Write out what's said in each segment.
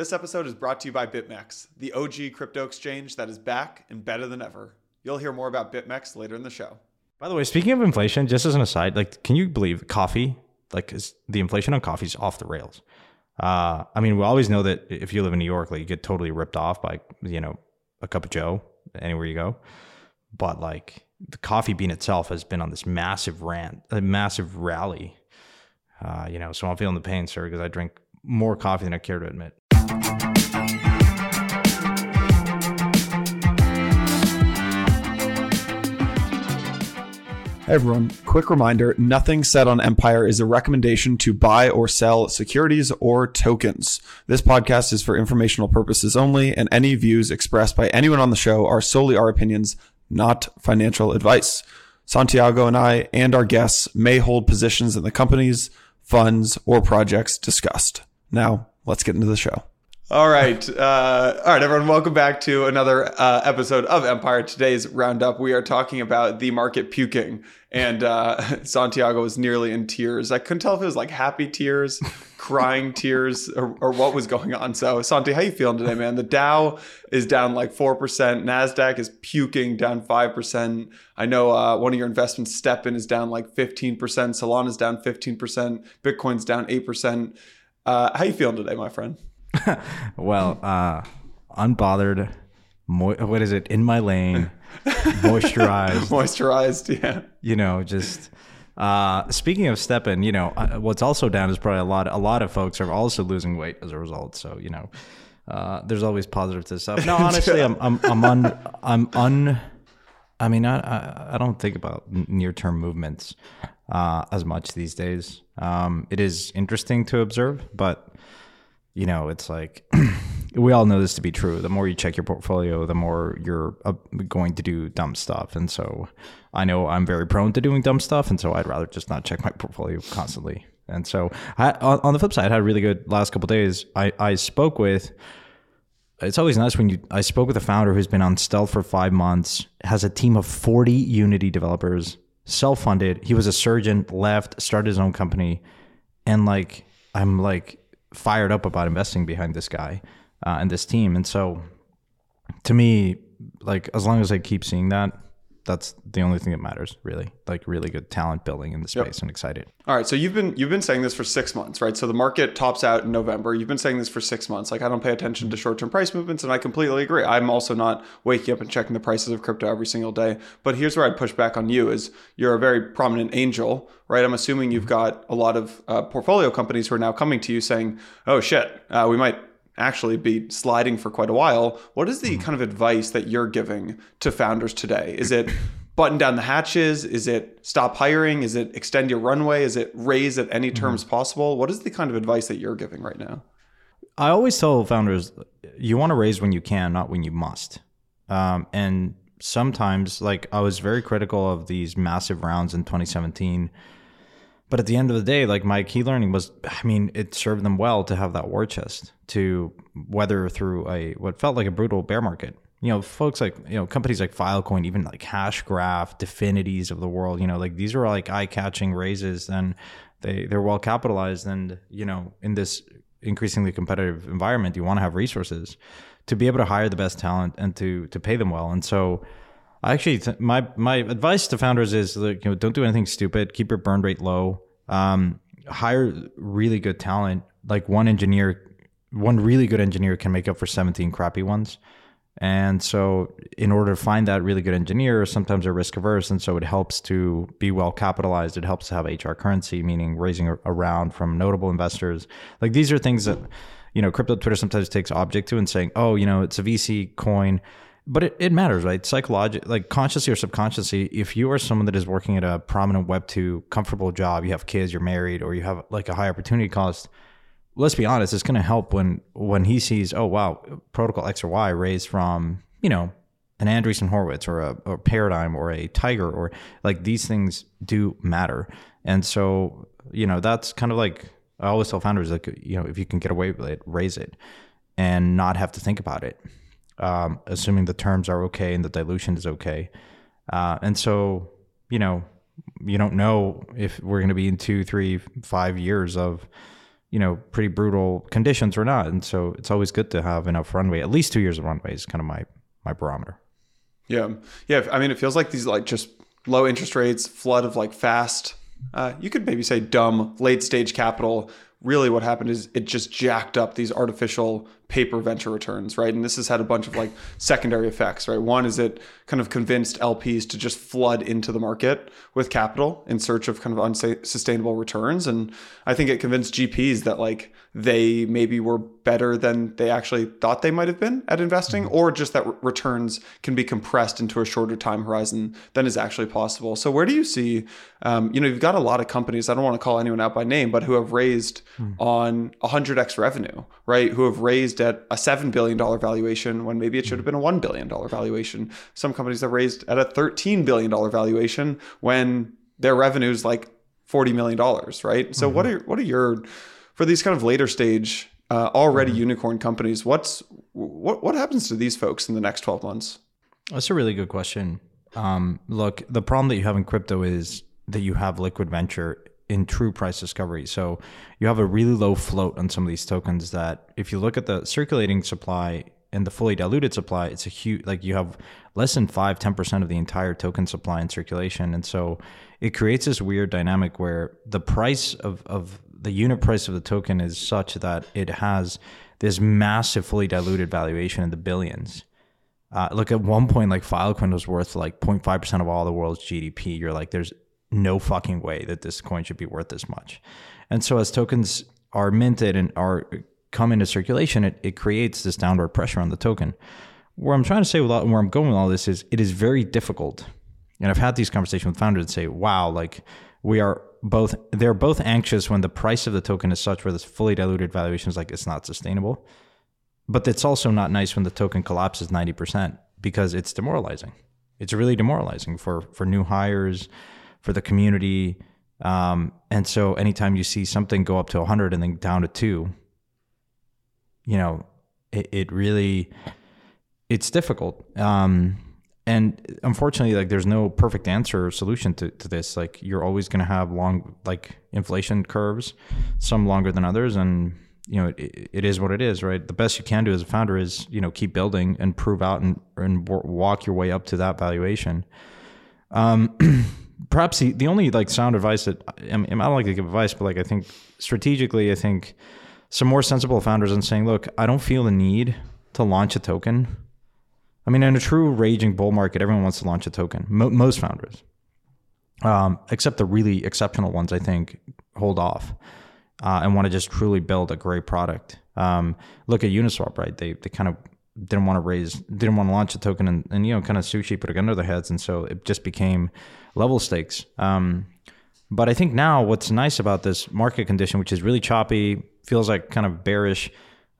This episode is brought to you by BitMEX, the OG crypto exchange that is back and better than ever. You'll hear more about BitMEX later in the show. By the way, speaking of inflation, just as an aside, like, can you believe coffee? Like, is the inflation on coffee is off the rails. Uh, I mean, we always know that if you live in New York, like, you get totally ripped off by you know a cup of Joe anywhere you go. But like, the coffee bean itself has been on this massive rant, a massive rally. Uh, you know, so I'm feeling the pain, sir, because I drink more coffee than I care to admit. Hey everyone, quick reminder nothing said on Empire is a recommendation to buy or sell securities or tokens. This podcast is for informational purposes only, and any views expressed by anyone on the show are solely our opinions, not financial advice. Santiago and I and our guests may hold positions in the companies, funds, or projects discussed. Now, let's get into the show. All right. Uh, all right, everyone. Welcome back to another uh, episode of Empire. Today's roundup, we are talking about the market puking. And uh, Santiago was nearly in tears. I couldn't tell if it was like happy tears, crying tears, or, or, what was going on. So, Santi, how you feeling today, man? The Dow is down like 4%. NASDAQ is puking down 5%. I know uh, one of your investments, STEPN, is down like 15%. Solana's down 15%. Bitcoin's down 8%. Uh, how you feeling today, my friend? well, uh, unbothered. Mo- what is it? In my lane, moisturized. moisturized, yeah. You know, just. Uh, speaking of STEPN, you know, uh, what's also down is probably a lot. A lot of folks are also losing weight as a result. So you know, uh, there's always positive to stuff. No, honestly, I'm I'm I'm un I'm un. I mean, I I, I don't think about near term movements uh, as much these days. Um, it is interesting to observe, but you know, it's like we all know this to be true. The more you check your portfolio, the more you're going to do dumb stuff. And so I know I'm very prone to doing dumb stuff. And so I'd rather just not check my portfolio constantly. And so I, on the flip side, I had a really good last couple days. I, I spoke with, it's always nice when you, I spoke with a founder who's been on stealth for five months, has a team of 40 Unity developers, self funded. He was a surgeon, left, started his own company. And like, I'm like, fired up about investing behind this guy uh, and this team. And so, to me, like as long as I keep seeing that, that's the only thing that matters, really. Like really good talent building in the space. Yep. I'm excited. All right, so you've been you've been saying this for six months, right? So the market tops out in November. You've been saying this for six months. Like I don't pay attention to short term price movements, and I completely agree. I'm also not waking up and checking the prices of crypto every single day. But here's where I'd push back on you: is you're a very prominent angel, right? I'm assuming you've got a lot of uh, portfolio companies who are now coming to you saying, "Oh shit, uh, we might." Actually be sliding for quite a while. What is the mm-hmm. kind of advice that you're giving to founders today? Is it button down the hatches? Is it stop hiring? Is it extend your runway? Is it raise at any terms mm-hmm. possible? What is the kind of advice that you're giving right now? I always tell founders you want to raise when you can, not when you must. Um, and sometimes, like, I was very critical of these massive rounds in 2017. But at the end of the day, like my key learning was, I mean, it served them well to have that war chest to weather through a what felt like a brutal bear market you know, folks like, you know, companies like Filecoin, even like Hashgraph, Dfinities of the world, you know, like these are like eye catching raises and they, they're well capitalized. And, you know, in this increasingly competitive environment, you want to have resources to be able to hire the best talent and to, to pay them well. And so I actually, th- my, my advice to founders is like, you know, don't do anything stupid, keep your burn rate low, um, hire really good talent. Like one engineer, one really good engineer can make up for 17 crappy ones. And so, in order to find that really good engineer, sometimes they're risk averse. And so, it helps to be well capitalized. It helps to have HR currency, meaning raising a round from notable investors. Like these are things that, you know, crypto Twitter sometimes takes object to and saying, oh, you know, it's a VC coin. But it, it matters, right? Psychologically, like consciously or subconsciously, if you are someone that is working at a prominent Web2 comfortable job, you have kids, you're married, or you have like a high opportunity cost, let's be honest, it's going to help when when he sees, oh wow, protocol X or Y raised from you know an Andreessen Horowitz or a, a Paradigm or a Tiger or like these things do matter, and so you know that's kind of like I always tell founders like you know if you can get away with it, raise it, and not have to think about it, um, assuming the terms are okay and the dilution is okay, uh, and so you know you don't know if we're going to be in two, three, five years of you know, pretty brutal conditions or not. And so it's always good to have enough runway. At least two years of runway is kind of my my barometer. Yeah, yeah. I mean, it feels like these like just low interest rates, flood of like fast. Uh, you could maybe say dumb late stage capital really what happened is it just jacked up these artificial paper venture returns, right? And this has had a bunch of like secondary effects, right? One is it kind of convinced LPs to just flood into the market with capital in search of kind of unsustainable returns. And I think it convinced GPs that like they maybe were better than they actually thought they might have been at investing, mm-hmm. or just that r- returns can be compressed into a shorter time horizon than is actually possible. So where do you see, um, you know, you've got a lot of companies, I don't want to call anyone out by name, but who have raised mm. on 100x revenue, right? Who have raised at a $7 billion valuation when maybe it should have been a $1 billion valuation. Some companies have raised at a $13 billion valuation when their revenue is like $40 million, right? So mm-hmm. what are, what are your, for these kind of later stage, uh, already mm-hmm. unicorn companies, what's, what, what happens to these folks in the next 12 months? That's a really good question. Um, look, the problem that you have in crypto is that you have liquid venture in true price discovery. So you have a really low float on some of these tokens that if you look at the circulating supply and the fully diluted supply, it's a huge, like you have less than 5, 10% of the entire token supply in circulation. And so it creates this weird dynamic where the price of, of the unit price of the token is such that it has this massive fully diluted valuation in the billions. Uh, look at one point, like Filecoin was worth like 0.5% of all the world's GDP. You're like, there's no fucking way that this coin should be worth this much. And so as tokens are minted and are come into circulation, it, it creates this downward pressure on the token. Where I'm trying to say with all, where I'm going with all this is it is very difficult. And I've had these conversations with founders and say, wow, like we are both they're both anxious when the price of the token is such where this fully diluted valuation is like it's not sustainable. But it's also not nice when the token collapses 90% because it's demoralizing. It's really demoralizing for for new hires, for the community. Um, and so anytime you see something go up to 100 and then down to two, you know, it, it really, it's difficult. Um, and unfortunately, like there's no perfect answer or solution to, to this. Like you're always going to have long, like inflation curves, some longer than others. And, you know, it, it is what it is, right? The best you can do as a founder is, you know, keep building and prove out and, and walk your way up to that valuation. Um, perhaps the, the only like sound advice that I, mean, I don't like to give advice, but like I think strategically, I think some more sensible founders and saying, look, I don't feel the need to launch a token. I mean, in a true raging bull market, everyone wants to launch a token. Mo- most founders, um, except the really exceptional ones, I think, hold off uh, and want to just truly build a great product. Um, look at Uniswap, right? They they kind of didn't want to raise, didn't want to launch a token, and, and you know, kind of sushi put it under their heads, and so it just became level stakes. Um, but I think now what's nice about this market condition, which is really choppy, feels like kind of bearish,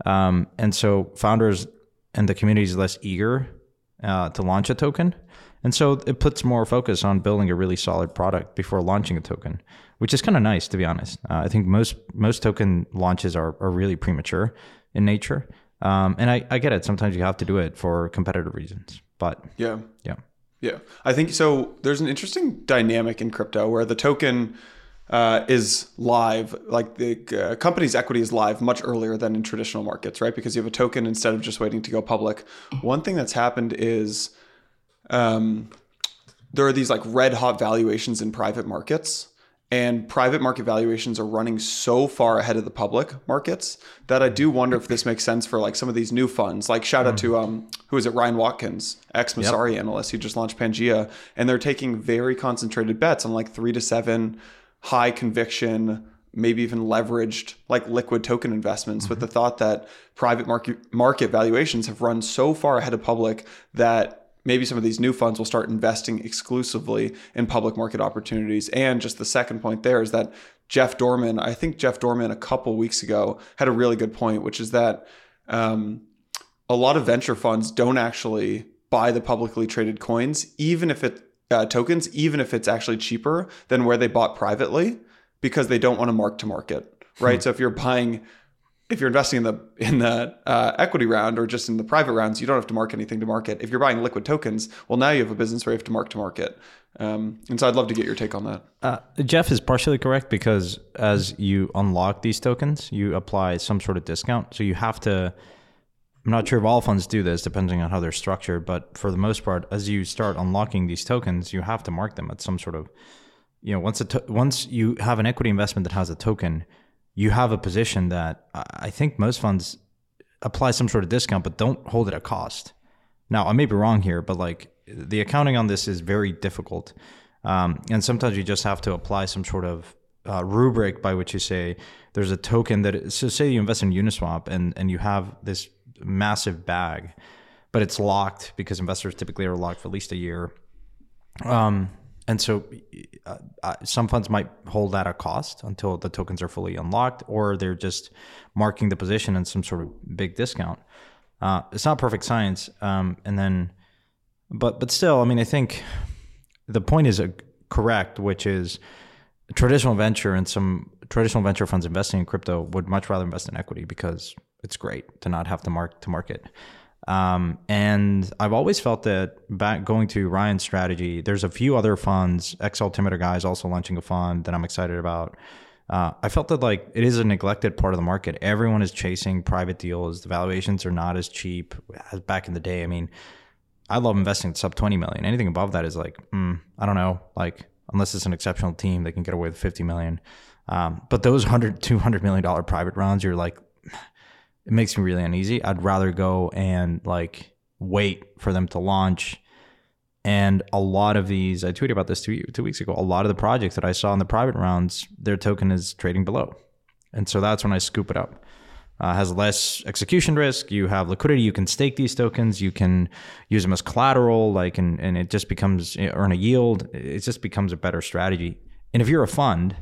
um, and so founders and the community is less eager uh, to launch a token, and so it puts more focus on building a really solid product before launching a token, which is kind of nice to be honest. Uh, I think most most token launches are are really premature in nature. Um, and I, I get it. Sometimes you have to do it for competitive reasons. But yeah, yeah, yeah. I think so. There's an interesting dynamic in crypto where the token uh, is live, like the uh, company's equity is live much earlier than in traditional markets, right? Because you have a token instead of just waiting to go public. One thing that's happened is um, there are these like red hot valuations in private markets and private market valuations are running so far ahead of the public markets that I do wonder if this makes sense for like some of these new funds. Like shout out to mm. um who is it Ryan Watkins, ex Messari yep. analyst who just launched Pangea, and they're taking very concentrated bets on like three to seven high conviction, maybe even leveraged like liquid token investments mm-hmm. with the thought that private market market valuations have run so far ahead of public that maybe some of these new funds will start investing exclusively in public market opportunities. And just the second point there is that Jeff Dorman, I think Jeff Dorman a couple weeks ago had a really good point, which is that um, a lot of venture funds don't actually buy the publicly traded coins, even if it uh, tokens, even if it's actually cheaper than where they bought privately, because they don't want to mark to market, right? Hmm. So if you're buying if you're investing in the in the uh, equity round or just in the private rounds, you don't have to mark anything to market. If you're buying liquid tokens, well, now you have a business where you have to mark to market. Um, and so I'd love to get your take on that. Uh, Jeff is partially correct because as you unlock these tokens, you apply some sort of discount. So you have to. I'm not sure if all funds do this, depending on how they're structured, but for the most part, as you start unlocking these tokens, you have to mark them at some sort of, you know, once a to- once you have an equity investment that has a token, you have a position that I think most funds apply some sort of discount, but don't hold it at cost. Now, I may be wrong here, but like the accounting on this is very difficult. Um, and sometimes you just have to apply some sort of uh, rubric by which you say there's a token that, so say you invest in Uniswap and, and you have this massive bag, but it's locked because investors typically are locked for at least a year. Um, and so uh, uh, some funds might hold at cost until the tokens are fully unlocked, or they're just marking the position in some sort of big discount. Uh, it's not perfect science. Um, and then, but but still, I mean, I think the point is uh, correct, which is traditional venture and some traditional venture funds investing in crypto would much rather invest in equity because it's great to not have to mark to market. Um, and I've always felt that back going to Ryan's strategy, there's a few other funds. X Altimeter guys also launching a fund that I'm excited about. Uh, I felt that like it is a neglected part of the market. Everyone is chasing private deals. The valuations are not as cheap as back in the day. I mean, I love investing sub 20 million. Anything above that is like, mm, I don't know, like unless it's an exceptional team, they can get away with 50 million. Um, but those 100, 200 million dollar private rounds, you're like, it makes me really uneasy. I'd rather go and like wait for them to launch. And a lot of these, I tweeted about this two, two weeks ago. A lot of the projects that I saw in the private rounds, their token is trading below. And so that's when I scoop it up. Uh, has less execution risk. You have liquidity. You can stake these tokens. You can use them as collateral, like, and, and it just becomes earn a yield. It just becomes a better strategy. And if you're a fund,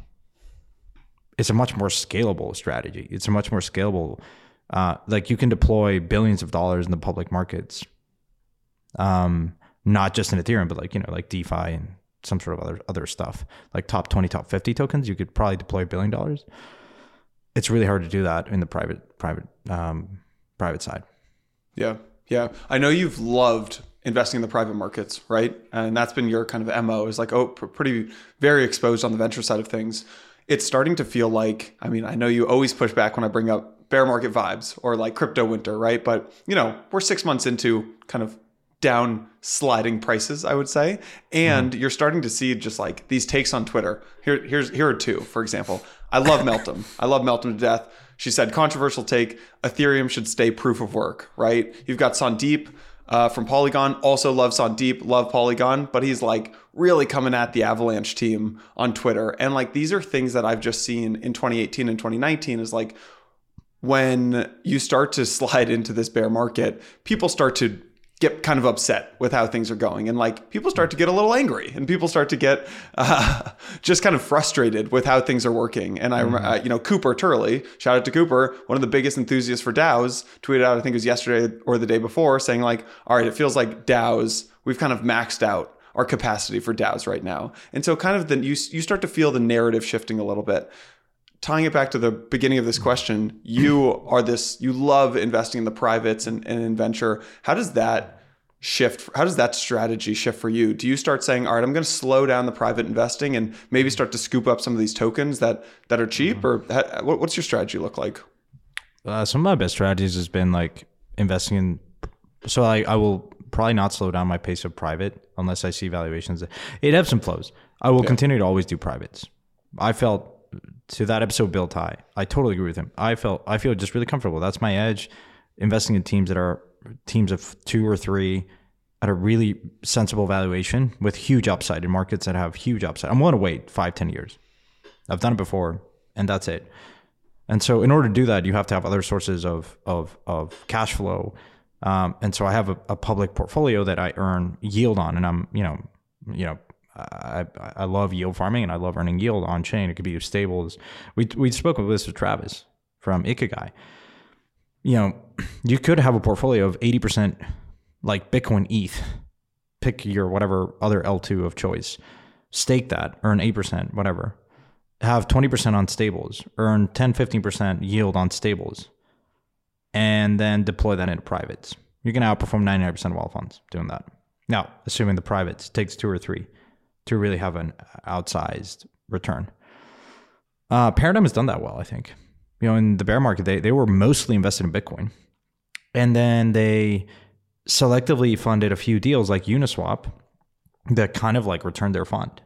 it's a much more scalable strategy. It's a much more scalable uh, like you can deploy billions of dollars in the public markets, um, not just in Ethereum, but like you know, like DeFi and some sort of other other stuff, like top twenty, top fifty tokens. You could probably deploy a billion dollars. It's really hard to do that in the private private um, private side. Yeah, yeah. I know you've loved investing in the private markets, right? And that's been your kind of mo is like, oh, pretty very exposed on the venture side of things. It's starting to feel like, I mean, I know you always push back when I bring up bear market vibes or like crypto winter, right? But you know, we're six months into kind of down sliding prices, I would say. And mm. you're starting to see just like these takes on Twitter. Here, here's here are two, for example. I love Meltem. I love Meltem to death. She said controversial take, Ethereum should stay proof of work, right? You've got Sandeep uh, from Polygon, also love Sandeep, love Polygon, but he's like really coming at the Avalanche team on Twitter. And like these are things that I've just seen in 2018 and 2019 is like when you start to slide into this bear market, people start to get kind of upset with how things are going. And like people start to get a little angry and people start to get uh, just kind of frustrated with how things are working. And i mm-hmm. uh, you know cooper turley shout out to cooper one of the biggest enthusiasts for daos tweeted out i think it was yesterday or the day before saying like all right it feels like daos we've kind of maxed out our capacity for daos right now. And so kind of then you, you start to feel the narrative shifting a little bit tying it back to the beginning of this question, you are this, you love investing in the privates and, and in venture. How does that shift? How does that strategy shift for you? Do you start saying, all right, I'm going to slow down the private investing and maybe start to scoop up some of these tokens that, that are cheap or what's your strategy look like? Uh, some of my best strategies has been like investing in, so I, I will probably not slow down my pace of private unless I see valuations. It ebbs and flows. I will yeah. continue to always do privates. I felt to that episode, Bill Tai. I totally agree with him. I felt I feel just really comfortable. That's my edge. Investing in teams that are teams of two or three at a really sensible valuation with huge upside in markets that have huge upside. I'm willing to wait five, ten years. I've done it before, and that's it. And so, in order to do that, you have to have other sources of of of cash flow. Um, and so, I have a, a public portfolio that I earn yield on, and I'm you know you know I, I love yield farming and I love earning yield on chain. It could be stables. We we spoke with this with Travis from Ikigai. You know, you could have a portfolio of eighty percent like Bitcoin ETH. Pick your whatever other L two of choice. Stake that, earn eight percent, whatever. Have twenty percent on stables, earn 10, 15 percent yield on stables, and then deploy that into privates. You're gonna outperform ninety nine percent of all funds doing that. Now, assuming the privates takes two or three to really have an outsized return. Uh, Paradigm has done that well, I think. You know, in the bear market, they, they were mostly invested in Bitcoin. And then they selectively funded a few deals like Uniswap that kind of like returned their fund.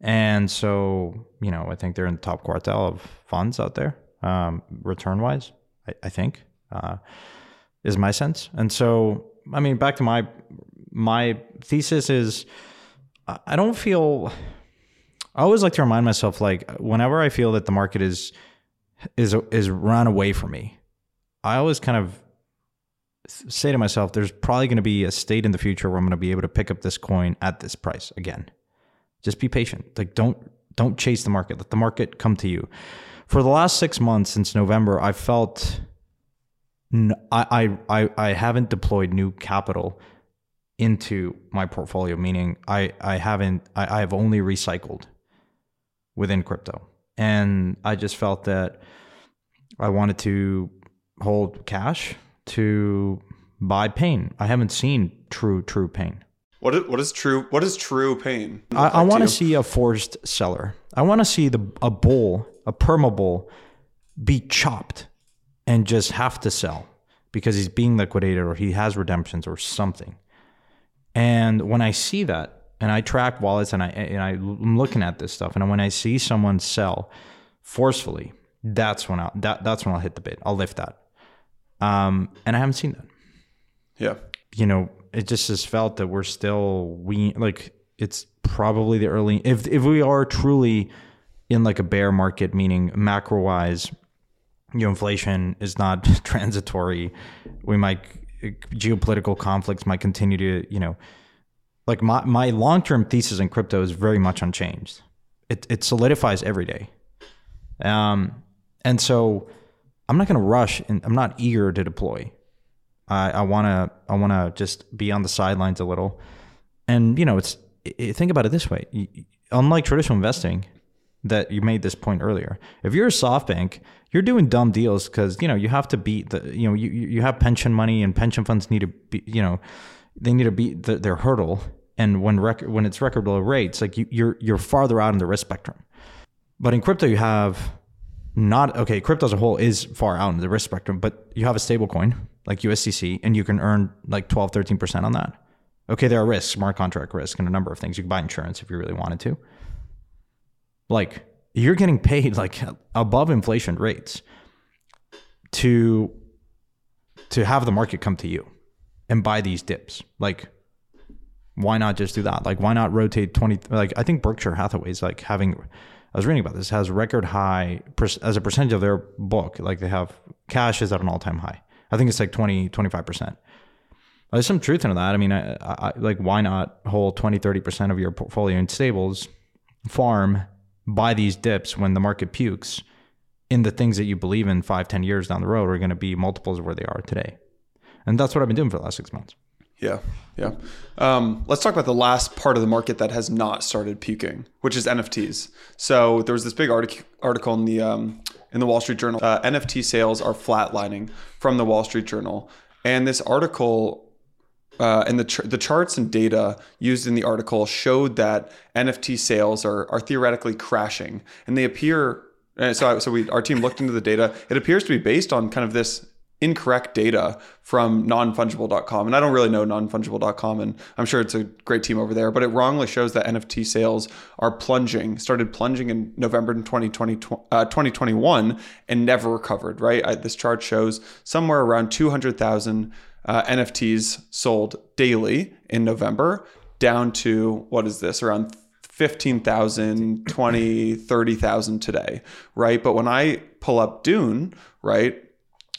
And so, you know, I think they're in the top quartile of funds out there, um, return wise, I, I think, uh, is my sense. And so, I mean, back to my my thesis is I don't feel I always like to remind myself like whenever I feel that the market is is is run away from me, I always kind of say to myself, there's probably going to be a state in the future where I'm going to be able to pick up this coin at this price again. Just be patient. Like don't don't chase the market. Let the market come to you. For the last six months since November, I felt I I I haven't deployed new capital into my portfolio, meaning I I haven't I, I have only recycled within crypto, and I just felt that I wanted to hold cash to buy pain. I haven't seen true true pain. What is, what is true? What is true pain? I, I want to see a forced seller. I want to see the a bull, a perma bull, be chopped and just have to sell because he's being liquidated or he has redemptions or something. And when I see that, and I track wallets and I and I'm looking at this stuff, and when I see someone sell forcefully, that's when I that that's when I'll hit the bid. I'll lift that. Um, and I haven't seen that. Yeah. You know, it just has felt that we're still we like it's probably the early if if we are truly in like a bear market, meaning macro wise, you know, inflation is not transitory. We might geopolitical conflicts might continue to, you know, like my my long term thesis in crypto is very much unchanged. It it solidifies every day. Um, and so I'm not going to rush and I'm not eager to deploy. I, I want to I want to just be on the sidelines a little. And you know, it's think about it this way. Unlike traditional investing that you made this point earlier. If you're a SoftBank, you're doing dumb deals cuz you know, you have to beat the you know, you you have pension money and pension funds need to be, you know, they need to beat the, their hurdle and when rec- when it's record low rates, like you, you're you're farther out in the risk spectrum. But in crypto you have not okay, crypto as a whole is far out in the risk spectrum, but you have a stable coin like USDC and you can earn like 12, 13% on that. Okay, there are risks, smart contract risk, and a number of things. You can buy insurance if you really wanted to. Like you're getting paid like above inflation rates to to have the market come to you and buy these dips. Like why not just do that? Like why not rotate 20 like I think Berkshire Hathaway is like having I was reading about this has record high as a percentage of their book. Like they have cash is at an all time high. I think it's like 20, 25%. There's some truth in that. I mean, I, I, like why not hold 20, 30% of your portfolio in stables, farm, buy these dips when the market pukes in the things that you believe in five, 10 years down the road are going to be multiples of where they are today. And that's what I've been doing for the last six months. Yeah, yeah. Um, let's talk about the last part of the market that has not started puking, which is NFTs. So there was this big article article in the um, in the Wall Street Journal. Uh, NFT sales are flatlining from the Wall Street Journal, and this article. Uh, and the the charts and data used in the article showed that NFT sales are are theoretically crashing, and they appear. Uh, so so we our team looked into the data. It appears to be based on kind of this incorrect data from nonfungible.com. And I don't really know nonfungible.com, and I'm sure it's a great team over there, but it wrongly shows that NFT sales are plunging, started plunging in November 2020, uh, 2021 and never recovered, right? I, this chart shows somewhere around 200,000 uh, NFTs sold daily in November, down to what is this, around 15,000, 20, 30,000 today, right? But when I pull up Dune, right,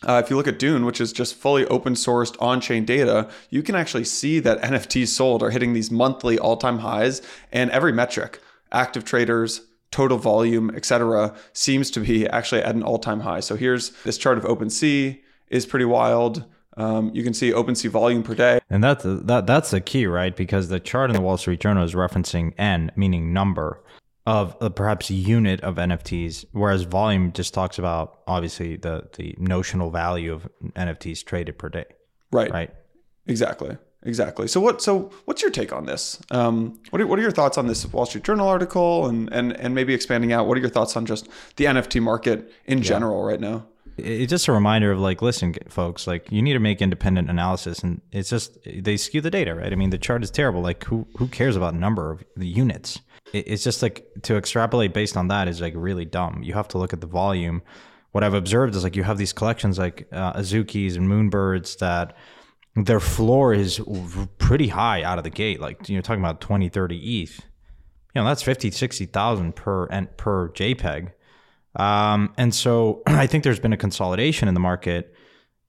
uh, if you look at Dune, which is just fully open sourced on chain data, you can actually see that NFTs sold are hitting these monthly all time highs, and every metric, active traders, total volume, etc., seems to be actually at an all time high. So here's this chart of OpenSea is pretty wild. Um, you can see OpenSea volume per day, and that's that that's the key, right? Because the chart in the Wall Street Journal is referencing N, meaning number of uh, perhaps unit of NFTs, whereas volume just talks about obviously the the notional value of NFTs traded per day. Right. Right. Exactly. exactly. So what? So what's your take on this? Um, what are, what are your thoughts on this Wall Street Journal article, and and and maybe expanding out? What are your thoughts on just the NFT market in general right now? It's just a reminder of like listen folks like you need to make independent analysis and it's just they skew the data right? I mean the chart is terrible. Like who who cares about number of the units? It's just like to extrapolate based on that is like really dumb. You have to look at the volume. What i've observed is like you have these collections like uh, azukis and moonbirds that their floor is pretty high out of the gate. Like you're talking about 20 30 eth you know that's 50 60000 per and per jpeg um, and so I think there's been a consolidation in the market,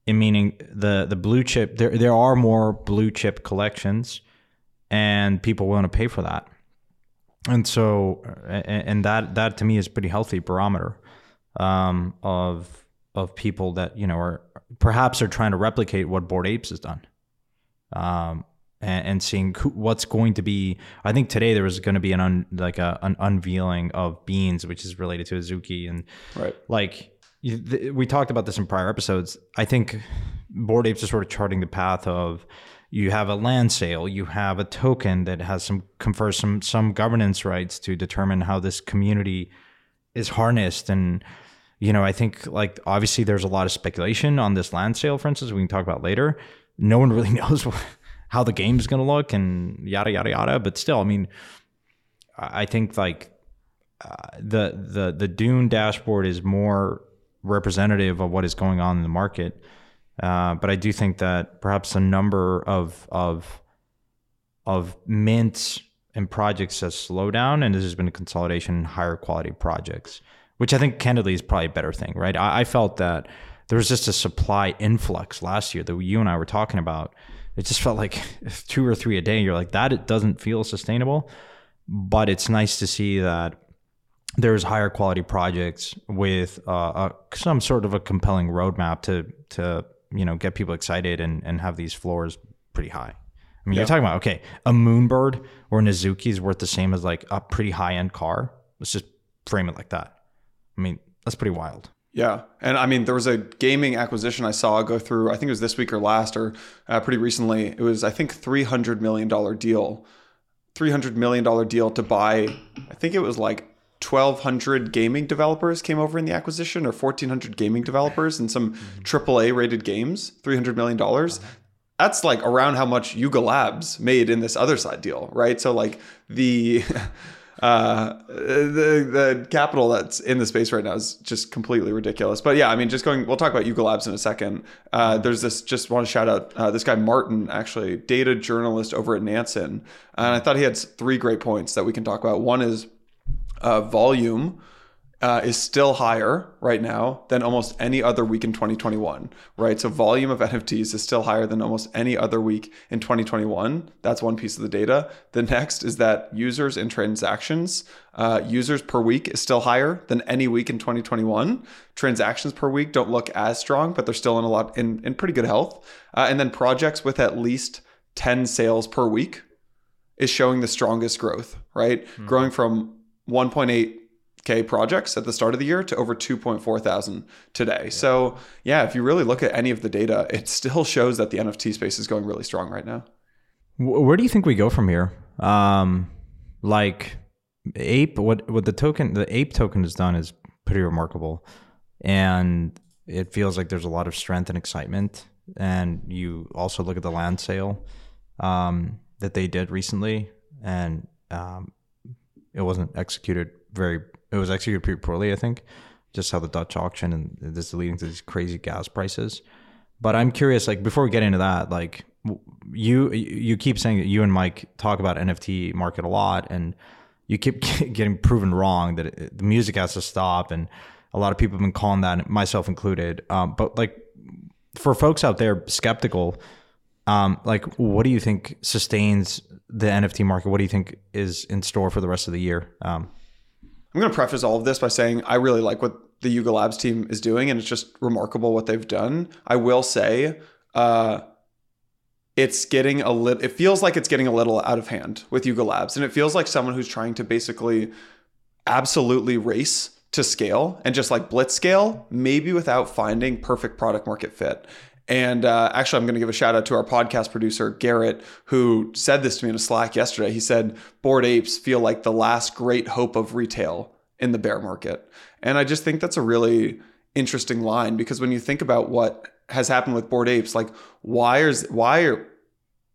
in meaning the the blue chip there there are more blue chip collections, and people willing to pay for that. And so and that that to me is pretty healthy barometer um, of of people that you know are perhaps are trying to replicate what Bored Apes has done. Um, and, and seeing who, what's going to be. I think today there was going to be an un, like a, an unveiling of beans, which is related to Azuki, and right. like we talked about this in prior episodes. I think Bored Apes are sort of charting the path of you have a land sale, you have a token that has some confers some some governance rights to determine how this community is harnessed and you know, I think like obviously there's a lot of speculation on this land sale, for instance, we can talk about later. No one really knows what, how the game's going to look and yada yada yada. But still, I mean, I think like uh, the the the Dune dashboard is more representative of what is going on in the market. Uh, but I do think that perhaps a number of of of mints and projects has slowed down, and this has been a consolidation in higher quality projects, which I think candidly is probably a better thing, right? I, I felt that there was just a supply influx last year that you and I were talking about it just felt like two or three a day. You're like, that it doesn't feel sustainable. But it's nice to see that there's higher quality projects with uh, a, some sort of a compelling roadmap to to you know get people excited and and have these floors pretty high. I mean, you're talking about okay, a Moonbird or an Azuki is worth the same as like a pretty high end car. Let's just frame it like that. I mean, that's pretty wild. Yeah. And I mean, there was a gaming acquisition I saw go through, I think it was this week or last or uh, pretty recently. It was, I think, $300 million deal. $300 million deal to buy, I think it was like 1,200 gaming developers came over in the acquisition or 1,400 gaming developers and some AAA rated games, $300 million. That's like around how much Yuga Labs made in this Otherside deal, right? So, like, the. uh, the the capital that's in the space right now is just completely ridiculous. But yeah, I mean, just going. We'll talk about Yuga Labs in a second. Uh, there's this. Just want to shout out uh, this guy Martin, actually data journalist over at Nansen, and I thought he had three great points that we can talk about. One is uh, volume uh, is still higher right now than almost any other week in 2021, right? So volume of NFTs is still higher than almost any other week in 2021. That's one piece of the data. The next is that users and transactions, uh, users per week is still higher than any week in 2021. Transactions per week don't look as strong, but they're still in a lot in, in pretty good health. Uh, and then projects with at least 10 sales per week is showing the strongest growth, right? Mm-hmm. Growing from 1.8 K projects at the start of the year to over 2.4 thousand today. Yeah. So yeah, if you really look at any of the data, it still shows that the NFT space is going really strong right now. Where do you think we go from here? Um, like ape, what what the token, the ape token has done is pretty remarkable, and it feels like there's a lot of strength and excitement. And you also look at the land sale um, that they did recently, and um, it wasn't executed very it was executed pretty poorly, I think. Just how the Dutch auction and this is leading to these crazy gas prices. But I'm curious, like before we get into that, like you you keep saying that you and Mike talk about NFT market a lot, and you keep getting proven wrong that it, the music has to stop, and a lot of people have been calling that, myself included. Um, but like for folks out there skeptical, um, like what do you think sustains the NFT market? What do you think is in store for the rest of the year? Um, I'm going to preface all of this by saying I really like what the Yuga Labs team is doing, and it's just remarkable what they've done. I will say, uh, it's getting a little. It feels like it's getting a little out of hand with Yuga Labs, and it feels like someone who's trying to basically absolutely race to scale and just like blitz scale, maybe without finding perfect product market fit. And uh, actually, I'm going to give a shout out to our podcast producer, Garrett, who said this to me in a Slack yesterday. He said, Bored apes feel like the last great hope of retail in the bear market. And I just think that's a really interesting line because when you think about what has happened with Bored apes, like why is why are,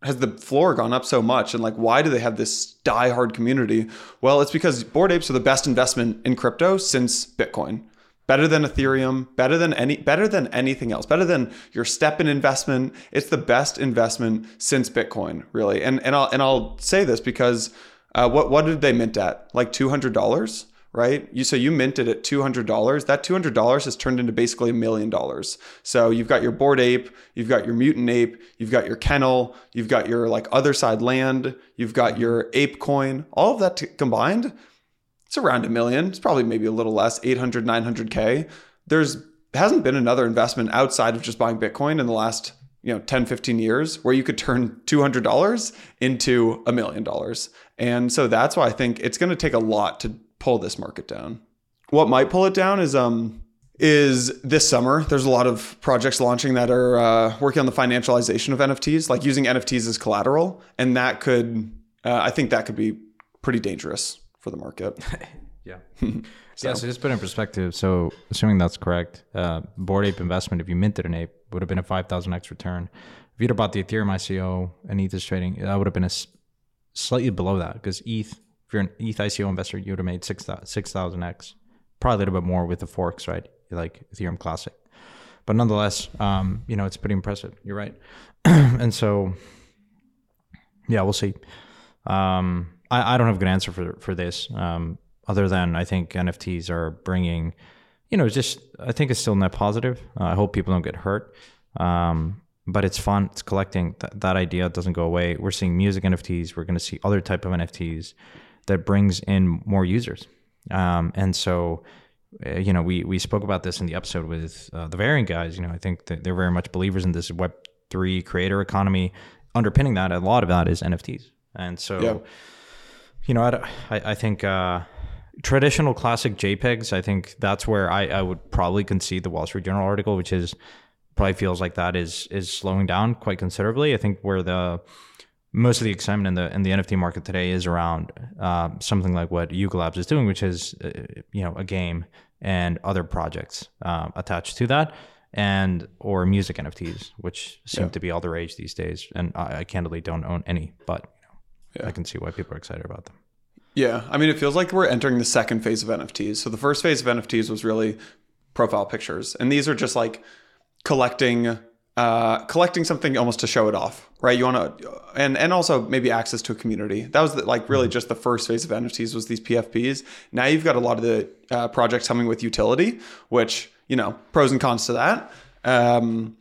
has the floor gone up so much and like why do they have this die-hard community well it's because Bored apes are the best investment in crypto since bitcoin better than ethereum better than any better than anything else better than your STEPN investment it's the best investment since bitcoin really and and i'll and i'll say this because uh, what what did they mint at like $200 right? You so you minted at two hundred dollars. That two hundred dollars has turned into basically a million dollars. So you've got your Bored Ape, you've got your mutant ape, you've got your kennel, you've got your like Otherside land, you've got your ape coin. All of that t- combined, it's around a million. It's probably maybe a little less, 800, 900 k. There's hasn't been another investment outside of just buying Bitcoin in the last you know 10 15 years where you could turn $200 into a million dollars and so that's why i think it's going to take a lot to pull this market down. What might pull it down is um is this summer. There's a lot of projects launching that are uh, working on the financialization of NFTs, like using NFTs as collateral, and that could uh, I think that could be pretty dangerous for the market. yeah. so. Yeah. So just put in perspective. So assuming that's correct, uh, Bored Ape investment, if you minted an ape, would have been a five thousand x return. If you'd have bought the Ethereum ICO and ETH is trading, that would have been a slightly below that because ETH if you're an ETH ICO investor, you would have made 6,000 X, probably a little bit more with the forks, right? Like Ethereum Classic. But nonetheless, um, you know, it's pretty impressive. You're right. and so, yeah, we'll see. Um, I, I don't have a good answer for, for this, um, other than I think NFTs are bringing, you know, just, I think it's still net positive. Uh, I hope people don't get hurt. Um, but it's fun. It's collecting. Th- that idea doesn't go away. We're seeing music NFTs. We're going to see other type of NFTs that brings in more users. Um, and so, uh, you know, we we spoke about this in the episode with uh, the Variant guys. You know, I think that they're very much believers in this Web three creator economy. Underpinning that, a lot of that is NFTs. And so, yeah. You know, I I, think. Uh, traditional classic JPEGs, I think that's where I, I would probably concede the Wall Street Journal article, which is probably feels like that is is slowing down quite considerably. I think where the most of the excitement in the in the NFT market today is around uh, something like what Yuga Labs is doing, which is uh, you know a game and other projects uh, attached to that, and or music NFTs, which seem yeah. to be all the rage these days. And I, I candidly don't own any, but yeah. I can see why people are excited about them. Yeah, I mean, it feels like we're entering the second phase of NFTs. So the first phase of NFTs was really profile pictures, and these are just like collecting uh, collecting something almost to show it off, right? You want to, and and also maybe access to a community. That was the, like really mm-hmm. just the first phase of NFTs was these PFPs. Now you've got a lot of the uh, projects coming with utility, which you know pros and cons to that. Um,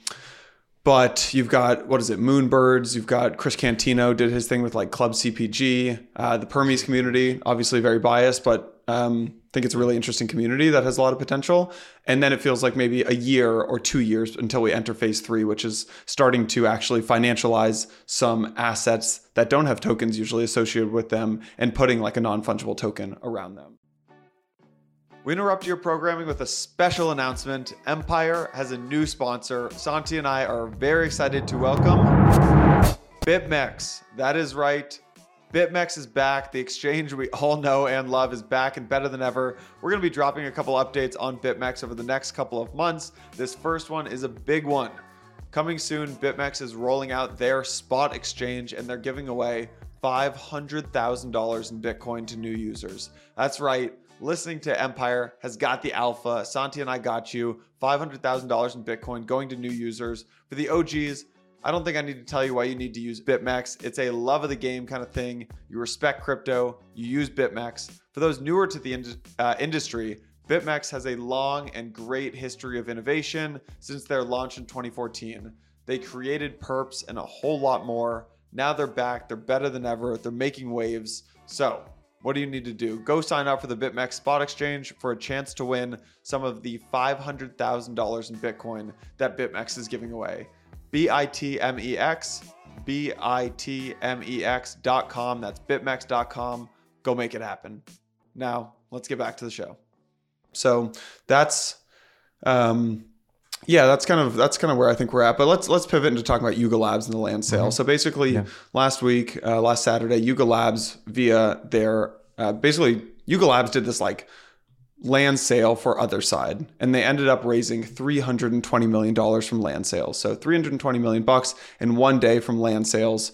but you've got what is it moonbirds you've got chris cantino did his thing with like club cpg uh, the permies community obviously very biased but um, think it's a really interesting community that has a lot of potential. And then it feels like maybe a year or two years until we enter phase three, which is starting to actually financialize some assets that don't have tokens usually associated with them and putting like a non fungible token around them. We interrupt your programming with a special announcement. Empire has a new sponsor. Santi and I are very excited to welcome BitMEX. That is right. BitMEX is back. The exchange we all know and love is back and better than ever. We're going to be dropping a couple updates on BitMEX over the next couple of months. This first one is a big one. Coming soon, BitMEX is rolling out their spot exchange and they're giving away $500,000 in Bitcoin to new users. That's right. Listening to Empire has got the alpha. Santi and I got you. $500,000 in Bitcoin going to new users. For the OGs, I don't think I need to tell you why you need to use BitMEX. It's a love of the game kind of thing. You respect crypto, you use BitMEX. For those newer to the uh, industry, BitMEX has a long and great history of innovation since their launch in 2014. They created perps and a whole lot more. Now they're back, they're better than ever, they're making waves. So, what do you need to do? Go sign up for the BitMEX Spot Exchange for a chance to win some of the $500,000 in Bitcoin that BitMEX is giving away. B I T M E X, B I T M E X dot com. That's bitmex.com. Go make it happen. Now, let's get back to the show. So that's, um, Yeah, that's kind of that's kind of where I think we're at. But let's let's pivot into talking about Yuga Labs and the land sale. So basically, last week, uh, last Saturday, Yuga Labs via their uh, basically Yuga Labs did this like land sale for Otherside and they ended up raising 320 million dollars from land sales so 320 million bucks in one day from land sales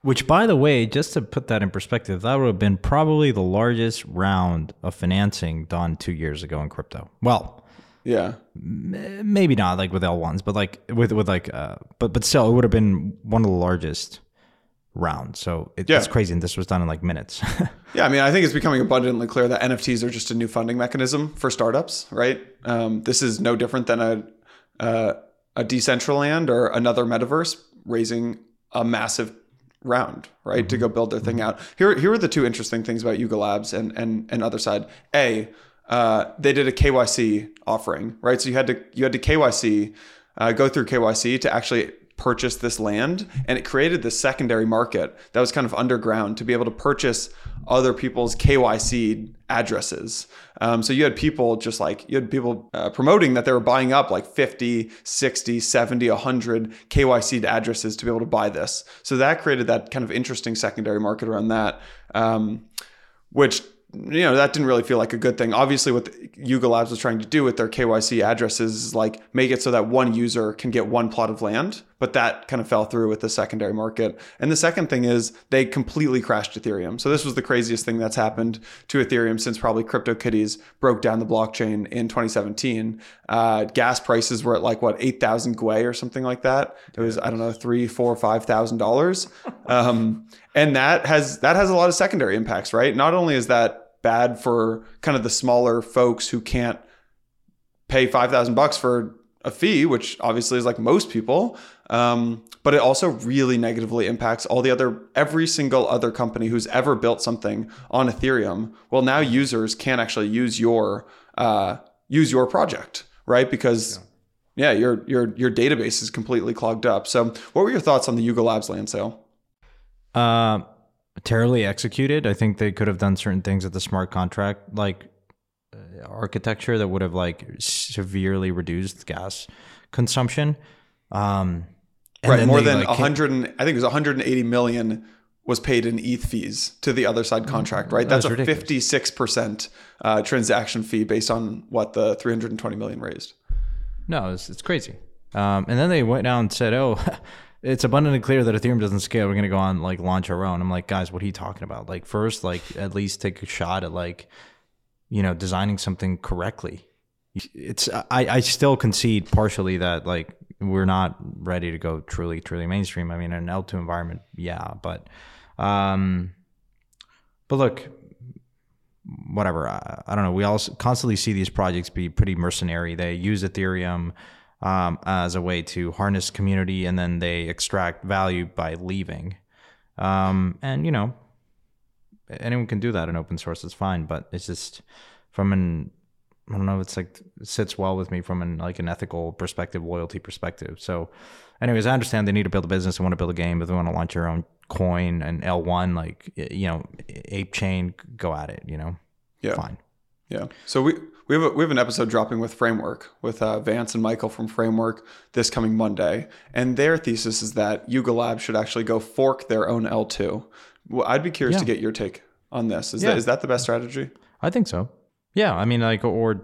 Which, by the way, just to put that in perspective, that would have been probably the largest round of financing done two years ago in crypto. Well, yeah m- maybe not like with L ones, but like with with like, uh, but but still, it would have been one of the largest rounds. So it, Yeah. it's crazy, and this was done in like minutes. Yeah, I mean, I think it's becoming abundantly clear that NFTs are just a new funding mechanism for startups, right? Um, this is no different than a uh, a Decentraland or another metaverse raising a massive round, right, to go build their thing out. Here, here are the two interesting things about Yuga Labs and and and Otherside. A, uh, they did a KYC offering, right? So you had to you had to KYC, uh, go through KYC to actually purchase this land and it created this secondary market that was kind of underground to be able to purchase other people's KYC addresses. Um, so you had people just like, you had people uh, promoting that they were buying up like 50, 60, 70, 100 KYC addresses to be able to buy this. So that created that kind of interesting secondary market around that. Um, which you know that didn't really feel like a good thing. Obviously, what Yuga Labs was trying to do with their KYC addresses is like make it so that one user can get one plot of land, but that kind of fell through with the secondary market. And the second thing is they completely crashed Ethereum. So this was the craziest thing that's happened to Ethereum since probably CryptoKitties broke down the blockchain in 2017. Uh, gas prices were at like what 8,000 Gwei or something like that. It was I don't know three, four, five thousand dollars. Um, and that has that has a lot of secondary impacts, right? Not only is that bad for kind of the smaller folks who can't pay five thousand bucks for a fee, which obviously is like most people, um, but it also really negatively impacts all the other every single other company who's ever built something on Ethereum. Well, now users can't actually use your uh, use your project, right? Because yeah, your your your database is completely clogged up. So, what were your thoughts on the Yuga Labs land sale? Uh, terribly executed. I think they could have done certain things at the smart contract like uh, architecture that would have like severely reduced gas consumption. Um, and right, more than like, a came- hundred. and I think it was 180 million was paid in ETH fees to the Otherside contract. Right, that's, That's a 56 percent uh, transaction fee based on what the 320 million raised. No, it's, it's crazy. Um, and then they went down and said, "Oh, it's abundantly clear that Ethereum doesn't scale. We're to go on like launch our own." I'm like, guys, what are you talking about? Like, first, like at least take a shot at like, you know, designing something correctly. It's I, I still concede partially that like we're not ready to go truly truly mainstream. I mean, in an L2 environment, yeah, but um, but look, whatever. I, I don't know. We also constantly see these projects be pretty mercenary. They use Ethereum um, as a way to harness community, and then they extract value by leaving. Um, and you know, anyone can do that in open source. It's fine, but it's just from an I don't know. It's like it sits well with me from an like an ethical perspective, loyalty perspective. So, anyways, I understand they need to build a business, they want to build a game, but they want to launch their own coin and L one, like you know, Ape Chain, go at it. You know, Yeah. fine. Yeah. So we we have a, we have an episode dropping with Framework with uh, Vance and Michael from Framework this coming Monday, and their thesis is that Yuga Labs should actually go fork their own L two. Well, I'd be curious to get your take on this. Is Yeah. that is that the best strategy? I think so. Yeah, I mean, like, or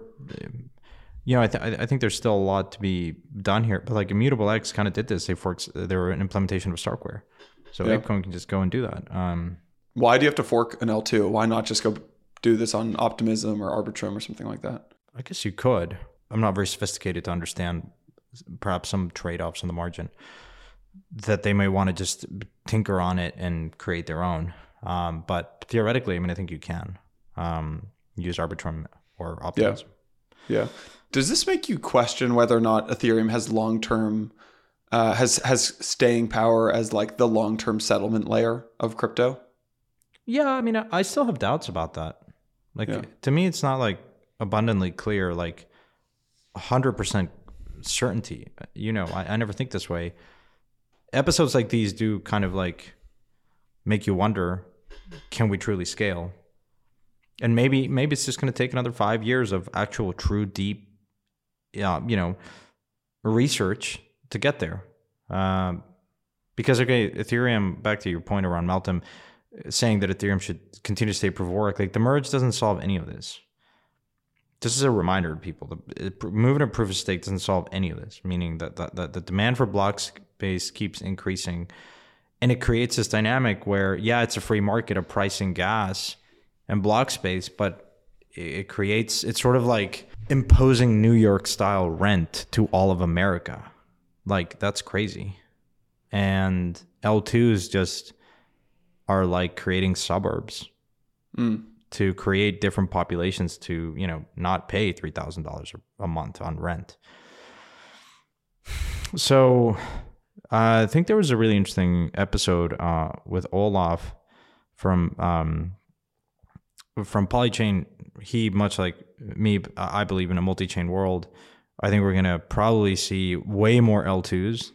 you know, I, th- I think there's still a lot to be done here. But like, Immutable X kind of did this. They forks. They were an implementation of Starkware, so Yeah. ApeCoin can just go and do that. Um, Why do you have to fork an L two? Why not just go do this on Optimism or Arbitrum or something like that? I guess you could. I'm not very sophisticated to understand perhaps some trade offs on the margin that they may want to just tinker on it and create their own. Um, but theoretically, I mean, I think you can um, use Arbitrum or Optimism. Yeah. Does this make you question whether or not Ethereum has long term uh, has has staying power as like the long term settlement layer of crypto? Yeah, I mean, I still have doubts about that. Like Yeah. to me, it's not like abundantly clear, like hundred percent certainty. You know, I, I never think this way. Episodes like these do kind of like make you wonder: Can we truly scale? And maybe, maybe it's just going to take another five years of actual, true, deep, yeah, you know, research to get there. Um, because okay, Ethereum. Back to your point around Meltem, saying that Ethereum should continue to stay proof. Like the merge doesn't solve any of this. This is a reminder to people: the moving to proof of stake doesn't solve any of this. Meaning that that, that the demand for block space keeps increasing, and it creates this dynamic where yeah, it's a free market of pricing gas and block space, but it creates it's sort of like imposing New York style rent to all of America. Like that's crazy. And L two is just are like creating suburbs Mm. to create different populations to, you know, not pay $3,000 a month on rent. So uh, I think there was a really interesting episode uh, with Olaf from um, from Polychain. He, much like me, I believe in a multi-chain world. I think we're gonna probably see way more L2s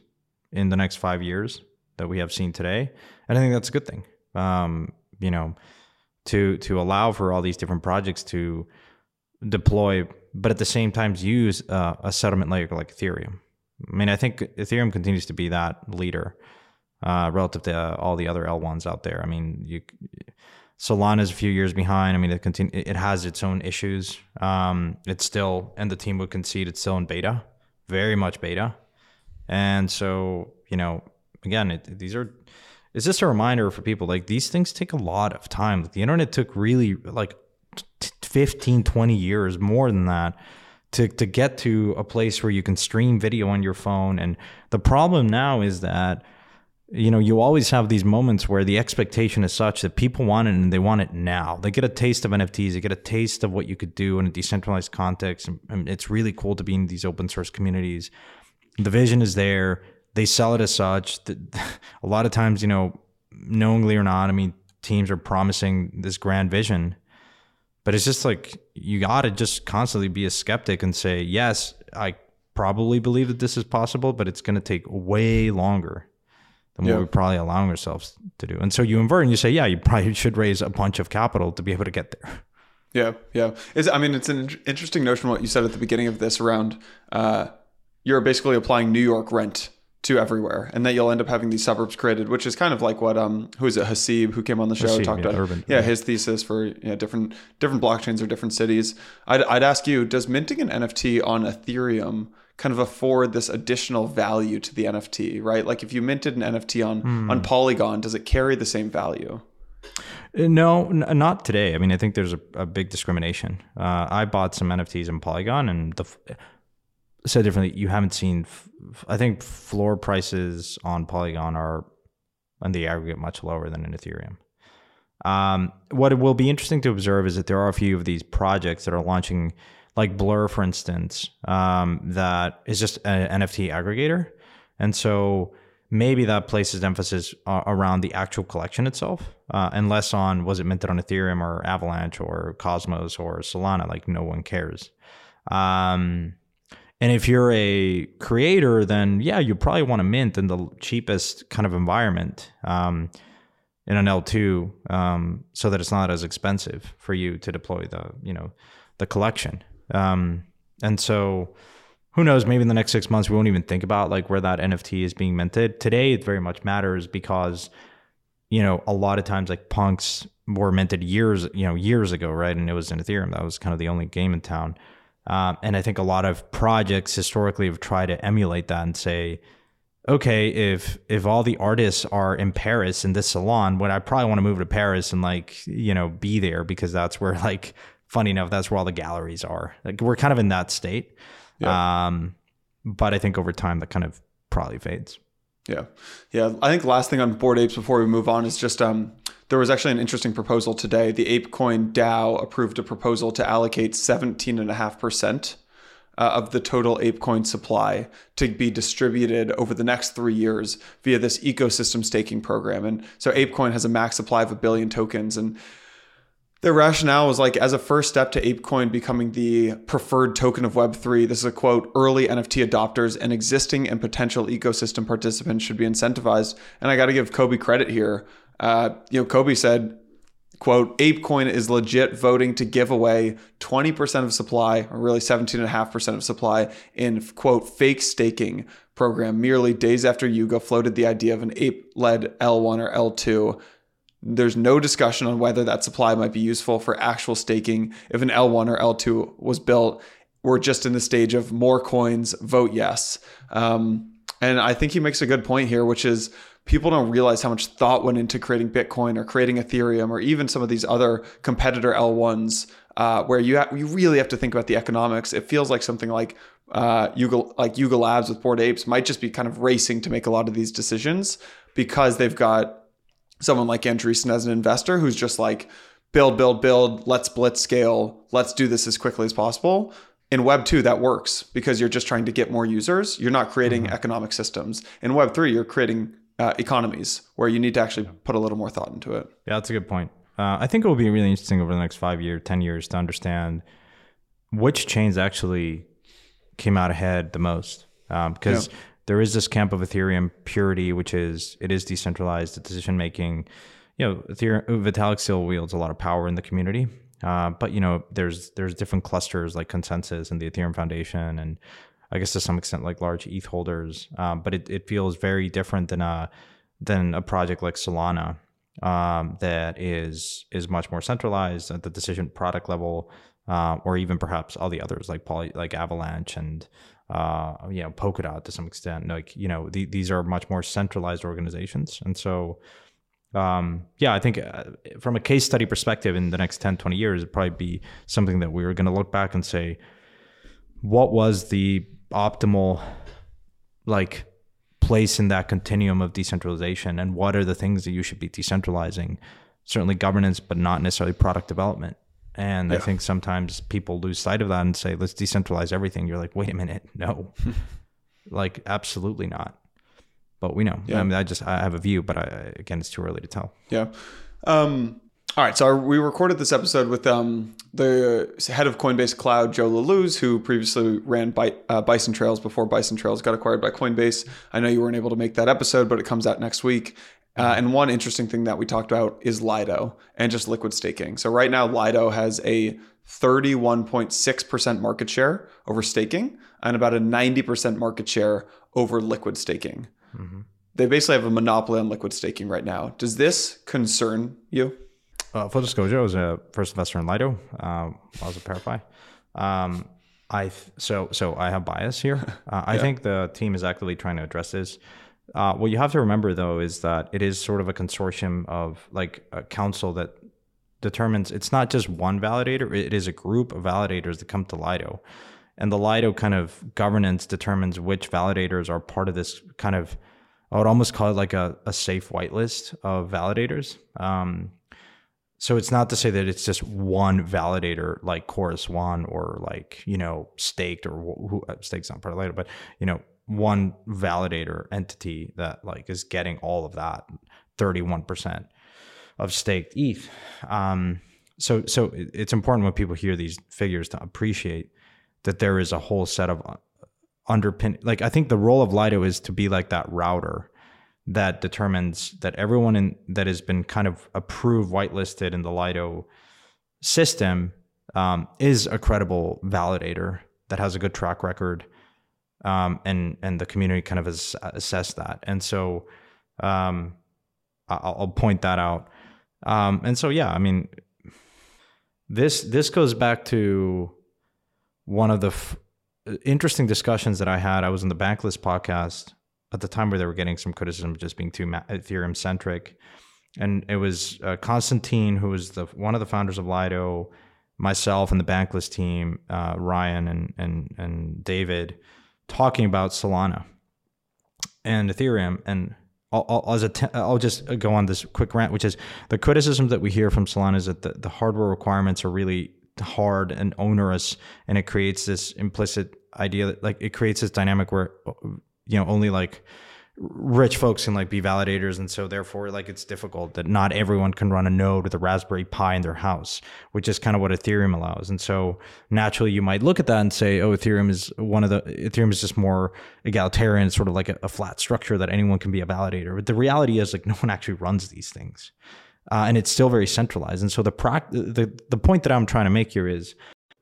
in the next five years that we have seen today, and I think that's a good thing. Um, you know, to to allow for all these different projects to deploy, but at the same time use uh, a settlement layer like Ethereum. I mean, I think Ethereum continues to be that leader uh, relative to uh, all the other L1s out there. I mean, you Solana is a few years behind. I mean, it continue, it has its own issues. Um, it's still, and the team would concede it's still in beta, very much beta. And so, you know, again, it, these are, it's just a reminder for people like these things take a lot of time. Like the internet took really like t- 15, 20 years, more than that. To, to get to a place where you can stream video on your phone. And the problem now is that you know, you always have these moments where the expectation is such that people want it and they want it now. They get a taste of NFTs, they get a taste of what you could do in a decentralized context. And it's really cool to be in these open source communities. The vision is there. They sell it as such. A lot of times, you know, knowingly or not, I mean, teams are promising this grand vision, but it's just like you got to just constantly be a skeptic and say, yes, I probably believe that this is possible, but it's going to take way longer than what we're probably allowing ourselves to do. And so you invert and you say, yeah, you probably should raise a bunch of capital to be able to get there. Yeah, yeah. Is I mean, it's an interesting notion what you said at the beginning of this around uh, you're basically applying New York rent to everywhere, and that you'll end up having these suburbs created, which is kind of like what um who is it Haseeb who came on the show Haseeb, talked yeah, about Urban, yeah, yeah. his thesis for you know, different different blockchains or different cities. I'd I'd ask you, does minting an NFT on Ethereum kind of afford this additional value to the NFT, right? Like if you minted an NFT on Hmm. on Polygon, does it carry the same value? Uh, No, n- not today. I mean, I think there's a, a big discrimination. Uh, I bought some NFTs in Polygon, and the f- said differently, you haven't seen. I think floor prices on Polygon are, on the aggregate, much lower than in Ethereum. Um, what it will be interesting to observe is that there are a few of these projects that are launching, like Blur, for instance, um, that is just an NFT aggregator, and so maybe that places emphasis uh, around the actual collection itself, uh, and less on was it minted on Ethereum or Avalanche or Cosmos or Solana. Like no one cares. Um, and if you're a creator, then yeah, you probably want to mint in the cheapest kind of environment um, in an L2, um, so that it's not as expensive for you to deploy the you know the collection. Um, and so who knows? Maybe in the next six months we won't even think about like where that NFT is being minted. Today it very much matters because you know a lot of times like punks were minted years you know years ago, right? And it was in Ethereum. That was kind of the only game in town. Um, and I think a lot of projects historically have tried to emulate that and say, okay, if if all the artists are in Paris in this salon, when I probably want to move to Paris and like you know be there because that's where like funny enough that's where all the galleries are. Like we're kind of in that state. Um, but I think over time that kind of probably fades. Yeah, yeah. I think last thing on Bored Apes before we move on is just um, there was actually an interesting proposal today. The ApeCoin DAO approved a proposal to allocate seventeen and a half percent uh, of the total ApeCoin supply to be distributed over the next three years via this ecosystem staking program. And so ApeCoin has a max supply of a billion tokens and. Their rationale was like, as a first step to ApeCoin becoming the preferred token of Web3, this is a quote, early NFT adopters and existing and potential ecosystem participants should be incentivized. And I got to give Cobie credit here. Uh, you know, Cobie said, quote, ApeCoin is legit voting to give away 20% of supply, or really 17.5% of supply, in, quote, fake staking program merely days after Yuga floated the idea of an ape led L1 or L2. There's no discussion on whether that supply might be useful for actual staking if an L1 or L2 was built. We're just in the stage of more coins, vote yes. Um, and I think he makes a good point here, which is people don't realize how much thought went into creating Bitcoin or creating Ethereum or even some of these other competitor L1s, uh, where you ha- you really have to think about the economics. It feels like something like uh, Yuga like Yuga Labs with Bored Apes might just be kind of racing to make a lot of these decisions because they've got someone like Andreessen as an investor who's just like build, build, build, let's blitz scale, let's do this as quickly as possible. In Web 2, that works because you're just trying to get more users. You're not creating mm-hmm. economic systems. In Web 3, you're creating uh, economies where you need to actually put a little more thought into it. Yeah, that's a good point. Uh, I think it will be really interesting over the next five years, 10 years to understand which chains actually came out ahead the most. Because um, yeah. There is this camp of Ethereum purity, which is it is decentralized decision making. You know, Ethereum, Vitalik still wields a lot of power in the community. Uh, but you know, there's there's different clusters like ConsenSys and the Ethereum Foundation, and I guess to some extent like large ETH holders. Um, but it, it feels very different than a than a project like Solana um, that is is much more centralized at the decision product level, uh, or even perhaps all the others like Poly, like Avalanche and uh, you know Polkadot to some extent. Like you know the, these are much more centralized organizations, and so um, yeah, I think uh, from a case study perspective, in the next 10, 20 years, it'd probably be something that we were going to look back and say, what was the optimal like place in that continuum of decentralization? And what are the things that you should be decentralizing? Certainly governance but not necessarily product development and yeah. i think sometimes people lose sight of that and say let's decentralize everything you're like wait a minute no like absolutely not but we know yeah. i mean i just i have a view but I, again it's too early to tell yeah um all right, so we recorded this episode with um, the head of Coinbase Cloud, Joe Lallouz, who previously ran uh, Bison Trails before Bison Trails got acquired by Coinbase. I know you weren't able to make that episode, but it comes out next week. Uh, and one interesting thing that we talked about is Lido and just liquid staking. So right now, Lido has a 31.6% market share over staking and about a 90% market share over liquid staking. Mm-hmm. They basically have a monopoly on liquid staking right now. Does this concern you? Uh, full disclosure, I was a first investor in Lido. Um, I was a ParaFi. Um, I so so I have bias here. Uh, I think the team is actively trying to address this. Uh, what you have to remember though is that it is sort of a consortium of like a council that determines it's not just one validator; it is a group of validators that come to Lido, and the Lido kind of governance determines which validators are part of this kind of. I would almost call it like a, a safe whitelist of validators. Um, so it's not to say that it's just one validator like Chorus One or like you know Staked or who uh, Staked's not part of Lido, but you know one validator entity that like is getting all of that 31% of staked ETH. Um, so so it's important when people hear these figures to appreciate that there is a whole set of uh, underpin like I think the role of Lido is to be like that router that determines that everyone in that has been kind of approved whitelisted in the Lido system um, is a credible validator that has a good track record, um, and and the community kind of has assessed that, and so um, I'll, I'll, point that out. Um, and so yeah, I mean, this this goes back to one of the f- interesting discussions that I had. I was in the Bankless podcast at the time where they were getting some criticism of just being too Ethereum centric. And it was uh, Konstantin, who was the one of the founders of Lido, myself and the Bankless team, uh, Ryan and and and David, talking about Solana and Ethereum. And I'll, I'll, I'll just go on this quick rant, which is the criticism that we hear from Solana is that the, the hardware requirements are really hard and onerous, and it creates this implicit idea that like it creates this dynamic where you know only like rich folks can like be validators and so therefore like it's difficult that not everyone can run a node with a raspberry pi in their house which is kind of what ethereum allows and so naturally you might look at that and say oh ethereum is one of the ethereum is just more egalitarian sort of like a, a flat structure that anyone can be a validator but the reality is like no one actually runs these things uh, and it's still very centralized. And so the, prac- the the point that I'm trying to make here is,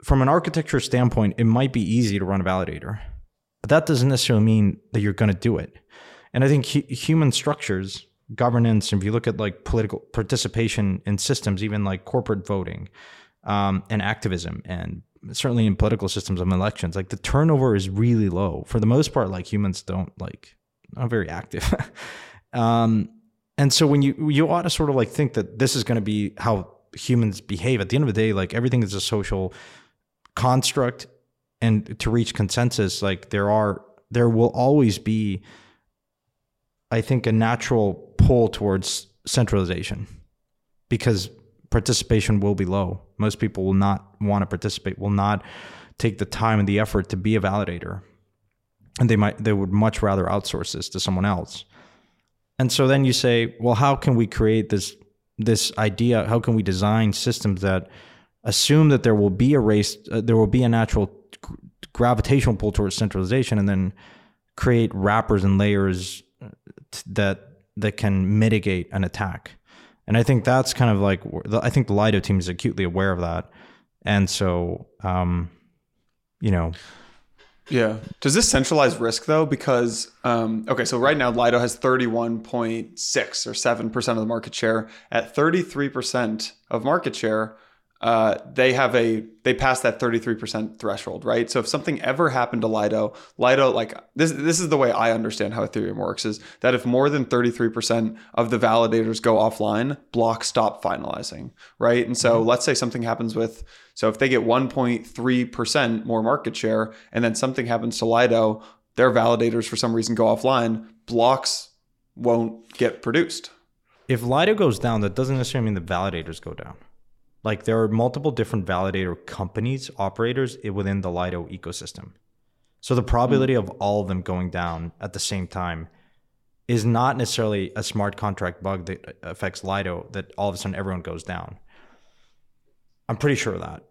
from an architecture standpoint, it might be easy to run a validator, but that doesn't necessarily mean that you're going to do it. And I think hu- human structures, governance, if you look at like political participation in systems, even like corporate voting um, and activism, and certainly in political systems of elections, like the turnover is really low. For the most part, like humans don't like are very active. um, and so when you you ought to sort of like think that this is going to be how humans behave. At the end of the day, like everything is a social construct, and to reach consensus, like there are there will always be, I think, a natural pull towards centralization, because participation will be low. Most people will not want to participate. Will not take the time and the effort to be a validator and they might they would much rather outsource this to someone else and so then you say well how can we create this this idea how can we design systems that assume that there will be a race uh, there will be a natural gravitational pull towards centralization and then create wrappers and layers uh, that that can mitigate an attack and i think that's kind of like i think the lido team is acutely aware of that and so um you know yeah. Does this centralize risk though? Because um, okay, so right now Lido has thirty one point six or seven percent of the market share. At thirty three percent of market share, uh, they have a they pass that 33% threshold, right? So if something ever happened to Lido, Lido like this this is the way I understand how Ethereum works is that if more than 33% of the validators go offline, blocks stop finalizing, right? And so mm-hmm. let's say something happens with so if they get 1.3% more market share and then something happens to Lido, their validators for some reason go offline, blocks won't get produced. If Lido goes down, that doesn't necessarily mean the validators go down. Like there are multiple different validator companies, operators within the Lido ecosystem. So the probability mm. of all of them going down at the same time is not necessarily a smart contract bug that affects Lido that all of a sudden everyone goes down. I'm pretty sure of that.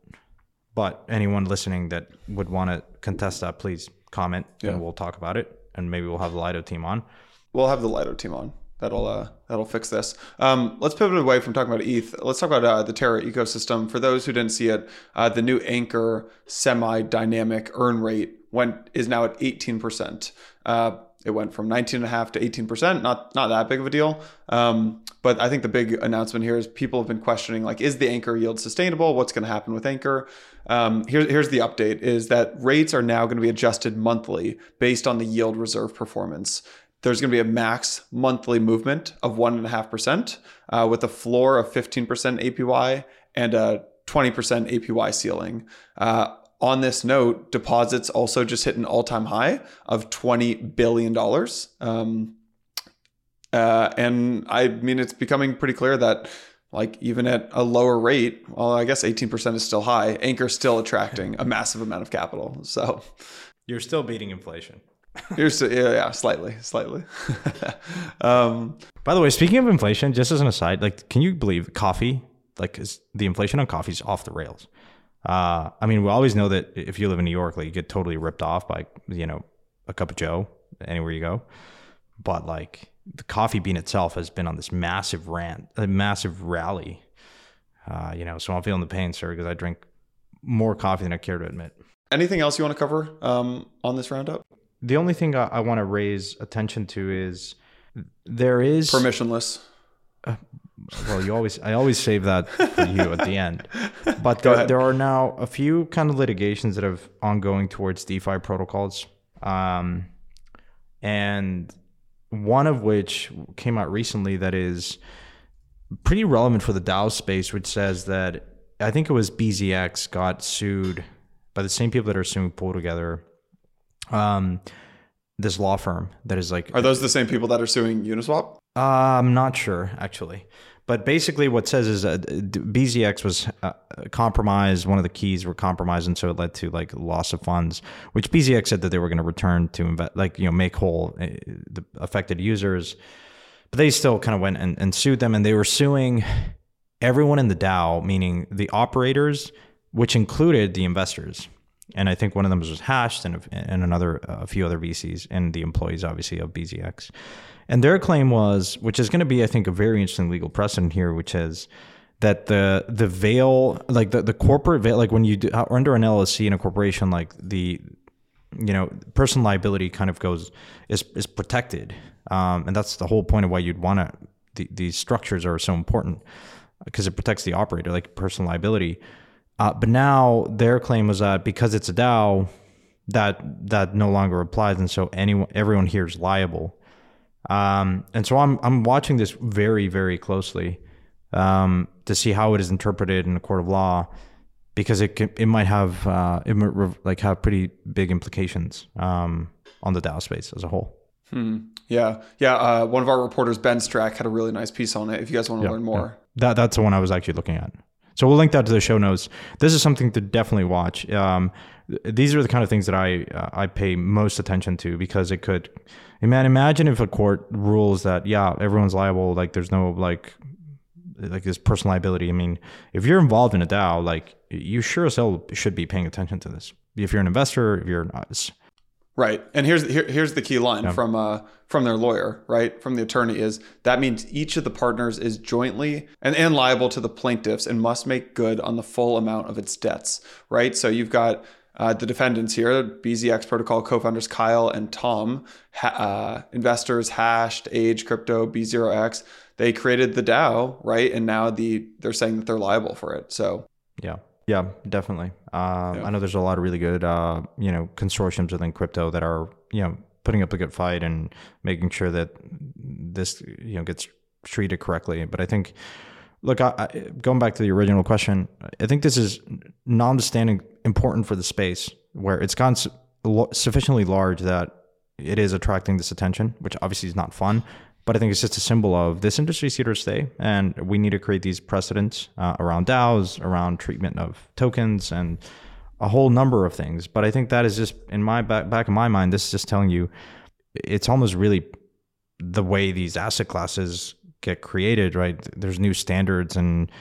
But anyone listening that would want to contest that, please comment yeah. and we'll talk about it. And maybe we'll have the Lido team on. We'll have the Lido team on that'll uh, that'll fix this. Um, let's pivot away from talking about ETH. Let's talk about uh, the Terra ecosystem. For those who didn't see it, uh, the new Anchor semi-dynamic earn rate went is now at 18%. Uh, it went from 19.5 to 18%. Not not that big of a deal. Um, but I think the big announcement here is people have been questioning like, is the Anchor yield sustainable? What's going to happen with Anchor? Um, here, here's the update: is that rates are now going to be adjusted monthly based on the yield reserve performance there's going to be a max monthly movement of 1.5% uh, with a floor of 15% APY and a 20% APY ceiling. Uh, on this note, deposits also just hit an all time high of $20 billion. Um, uh, and I mean, it's becoming pretty clear that, like, even at a lower rate, well, I guess 18% is still high, Anchor's still attracting a massive amount of capital. So you're still beating inflation. Here's yeah, yeah, slightly, slightly. um, By the way, speaking of inflation, just as an aside, like, can you believe coffee? Like, is the inflation on coffee is off the rails. Uh, I mean, we always know that if you live in New York, like, you get totally ripped off by you know a cup of Joe anywhere you go. But like, the coffee bean itself has been on this massive rant, a massive rally. Uh, you know, so I'm feeling the pain, sir, because I drink more coffee than I care to admit. Anything else you want to cover um, on this roundup? The only thing I, I want to raise attention to is there is permissionless. Uh, well, you always I always save that for you at the end. But there, there, are now a few kind of litigations that have ongoing towards DeFi protocols, um, and one of which came out recently that is pretty relevant for the DAO space, which says that I think it was BZX got sued by the same people that are suing Pool Together um, this law firm that is like. Are those the same people that are suing Uniswap? Uh, I'm not sure actually. But basically, what says is that BZX was uh, compromised. One of the keys were compromised, and so it led to like loss of funds. Which BZX said that they were going to return to invest, like you know, make whole uh, the affected users. But they still kind of went and, and sued them, and they were suing everyone in the DAO, meaning the operators, which included the investors and I think one of them was hashed, and and another a few other VCs, and the employees obviously of BZX. And their claim was, which is going to be, I think, a very interesting legal precedent here, which is that the the veil, like the, the corporate veil, like when you do uh, under an LLC in a corporation, like the you know personal liability kind of goes is is protected, um, and that's the whole point of why you'd want to. The, these structures are so important because it protects the operator, like personal liability. Uh, but now their claim was that because it's a DAO, that that no longer applies, and so anyone, everyone here is liable. Um, and so I'm I'm watching this very very closely um, to see how it is interpreted in a court of law because it can, it might have uh, it might re- like have pretty big implications um, on the DAO space as a whole. Hmm. Yeah, yeah. Uh, one of our reporters, Ben Strack, had a really nice piece on it. If you guys want to Yeah, learn more, That that's the one I was actually looking at. So we'll link that to the show notes. This is something to definitely watch. Um, these are the kind of things that I uh, I pay most attention to because it could. Man, imagine if a court rules that yeah everyone's liable. Like there's no like like this personal liability. I mean, if you're involved in a DAO, like you sure as hell should be paying attention to this. If you're an investor, if you're not, Right. And here's here, here's the key line from uh from their lawyer, right? From the attorney is that means each of the partners is jointly and, and liable to the plaintiffs and must make good on the full amount of its debts, right? So you've got uh, the defendants here, BZX Protocol co-founders Kyle and Tom, ha- uh, investors Hashed, Age, Crypto, B0X. They created the DAO, right? And now the they're saying that they're liable for it. So Yeah, yeah, definitely. Um, I know there's a lot of really good, uh, you know, consortiums within crypto that are, you know, putting up a good fight and making sure that this, you know, gets treated correctly. But I think, look, I, I, going back to the original question, I think this is non-standing important for the space where it's gone su- lo- sufficiently large that it is attracting this attention, which obviously is not fun. But I think it's just a symbol of this industry is here to stay, and we need to create these precedents uh, around DAOs, around treatment of tokens, and a whole number of things. But I think that is just in my back back of my mind. This is just telling you, it's almost really the way these asset classes get created. Right? There's new standards and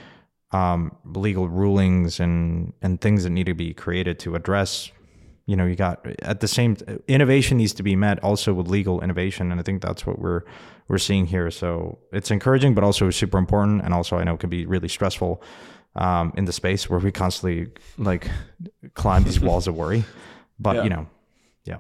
um, legal rulings and and things that need to be created to address you know you got at the same innovation needs to be met also with legal innovation and i think that's what we're we're seeing here so it's encouraging but also super important and also i know it can be really stressful um, in the space where we constantly like climb these walls of worry but Yeah. you know yeah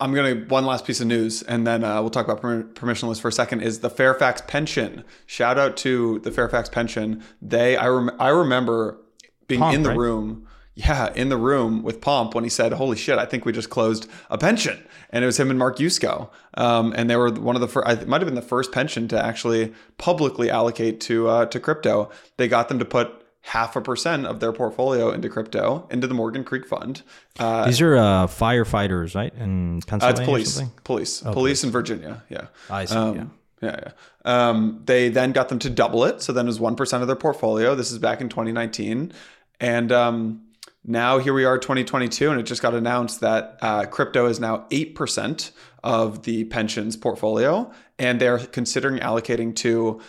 I'm gonna one last piece of news, and then uh, we'll talk about permissionless for a second. Is the Fairfax pension? Shout out to the Fairfax pension. They, I, rem- I remember being in the right? room. Yeah, in the room with Pomp when he said, "Holy shit, I think we just closed a pension," and it was him and Mark Yusko, um, and they were one of the first. It might have been the first pension to actually publicly allocate to uh, to crypto. They got them to put half a percent of their portfolio into crypto into the Morgan Creek Fund. Uh, these are uh, firefighters right in uh, or police, something? police, police in Virginia. Yeah. I see, Um, yeah. yeah, yeah. Um, they then got them to double it, so then it was one percent of their portfolio. This is back in 2019, and um, now here we are, 2022, and it just got announced that uh, crypto is now eight percent of the pensions portfolio, and they're considering allocating to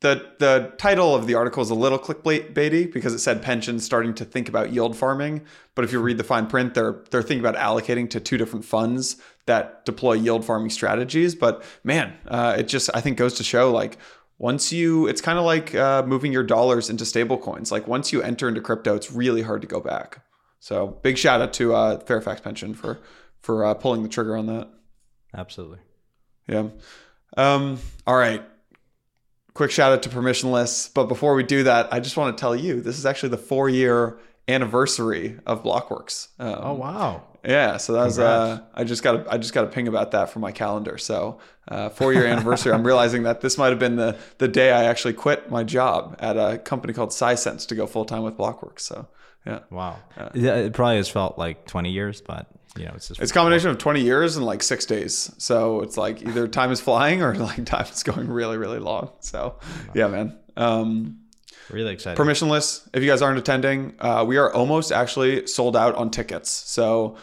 the the title of the article is a little clickbaity because it said pensions starting to think about yield farming. But if you read the fine print, they're they're thinking about allocating to two different funds that deploy yield farming strategies. But man, uh, it just I think goes to show like once you it's kind of like uh, moving your dollars into stable coins. Like once you enter into crypto, it's really hard to go back. So big shout out to uh, Fairfax Pension for for uh, pulling the trigger on that. absolutely Yeah. Um, all right. Quick shout out to permissionless. But before we do that, I just want to tell you this is actually the four year anniversary of Blockworks. Um, oh wow Yeah, so that was uh, I just got a, I just got a ping about that from my calendar. So uh, four year anniversary. I'm realizing that this might have been the the day I actually quit my job at a company called Sisense to go full time with Blockworks. So yeah, wow yeah, it probably has felt like 20 years but you know it's just it's a combination of 20 years and like six days. So it's like either time is flying or like time is going really really long. So yeah, man. Um, really excited permissionless if you guys aren't attending uh, we are almost actually sold out on tickets so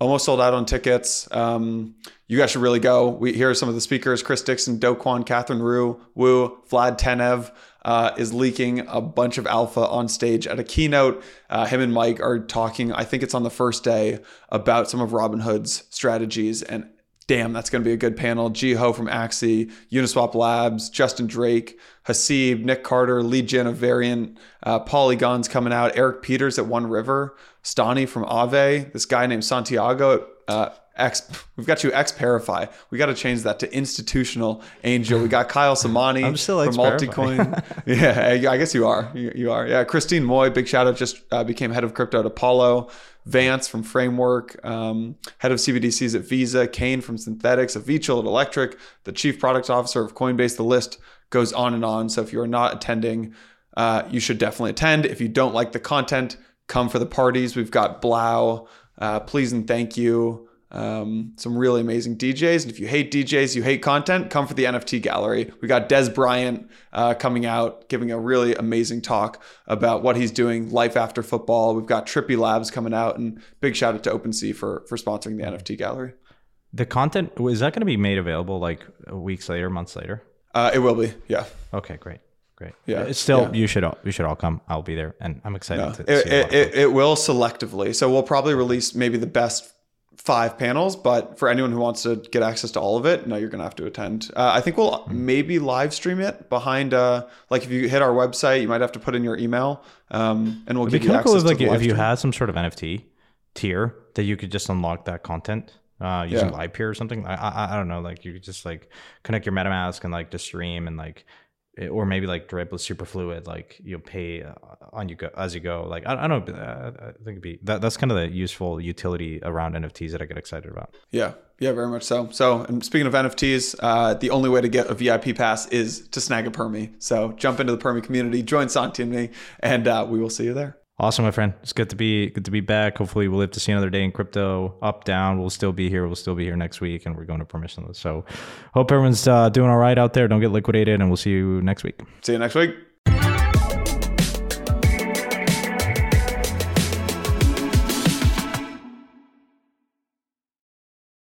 almost sold out on tickets um, you guys should really go. We here are some of the speakers: Chris Dixon, Do Kwon, Katherine Wu, Wu, Vlad Tenev. Uh, is leaking a bunch of alpha on stage at a keynote. Uh, him and Mike are talking. I think it's on the first day about some of Robinhood's strategies, and damn, that's going to be a good panel. Jiho from Axie, Uniswap Labs, Justin Drake, Haseeb, Nick Carter, Li Jin of Variant, uh, Polygon's coming out, Eric Peters at One River, Stani from Aave, this guy named Santiago uh, X. We've got you X ParaFi. We got to change that to institutional angel. We got Kyle Samani I'm still from Multicoin. yeah, I guess you are. You, you, are. Yeah, Christine Moy, big shout out, just uh, became head of crypto at Apollo. Vance from Framework, um, head of CBDCs at Visa, Kain from Synthetix, Avichal at Electric, the chief product officer of Coinbase. The list goes on and on. So if you are not attending, uh, you should definitely attend. If you don't like the content, come for the parties. We've got Blau, uh, please and thank you. Um, some really amazing DJs. And if you hate DJs, you hate content, come for the NFT gallery. We got Dez Bryant uh, coming out, giving a really amazing talk about what he's doing, life after football. We've got Trippy Labs coming out, and big shout out to OpenSea for for sponsoring the NFT gallery. The content is that going to be made available like weeks later, months later? Uh, it will be, yeah. Okay, great. Great. Yeah, It's still yeah. you should all you should all come. I'll be there, and I'm excited No, to it, see it, it, it will selectively. So we'll probably release maybe the best five panels, but for anyone who wants to get access to all of it, no, you're gonna have to attend. Uh, I think we'll Hmm. maybe live stream it behind. Uh, like if you hit our website, you might have to put in your email, um, and we'll It'd give you of cool access if like to if you had some sort of NFT tier that you could just unlock that content uh, using Yeah. Livepeer or something. I, I I don't know. Like you could just like connect your MetaMask and like the stream and like. Or maybe like Drip with Superfluid, like you'll pay uh, on you go as you go. Like I, I don't know, I think it'd be that, that's kind of the useful utility around NFTs that I get excited about. Yeah, yeah, very much so. So, and speaking of NFTs, uh, the only way to get a VIP pass is to snag a Permi. So, jump into the Permi community, join Santi and me, and uh, we will see you there. Awesome, my friend. It's good to be good to be back. Hopefully, we'll live to see another day in crypto. Up, down. We'll still be here. We'll still be here next week, and we're going to permissionless. So, hope everyone's uh, doing all right out there. Don't get liquidated, and we'll see you next week. See you next week.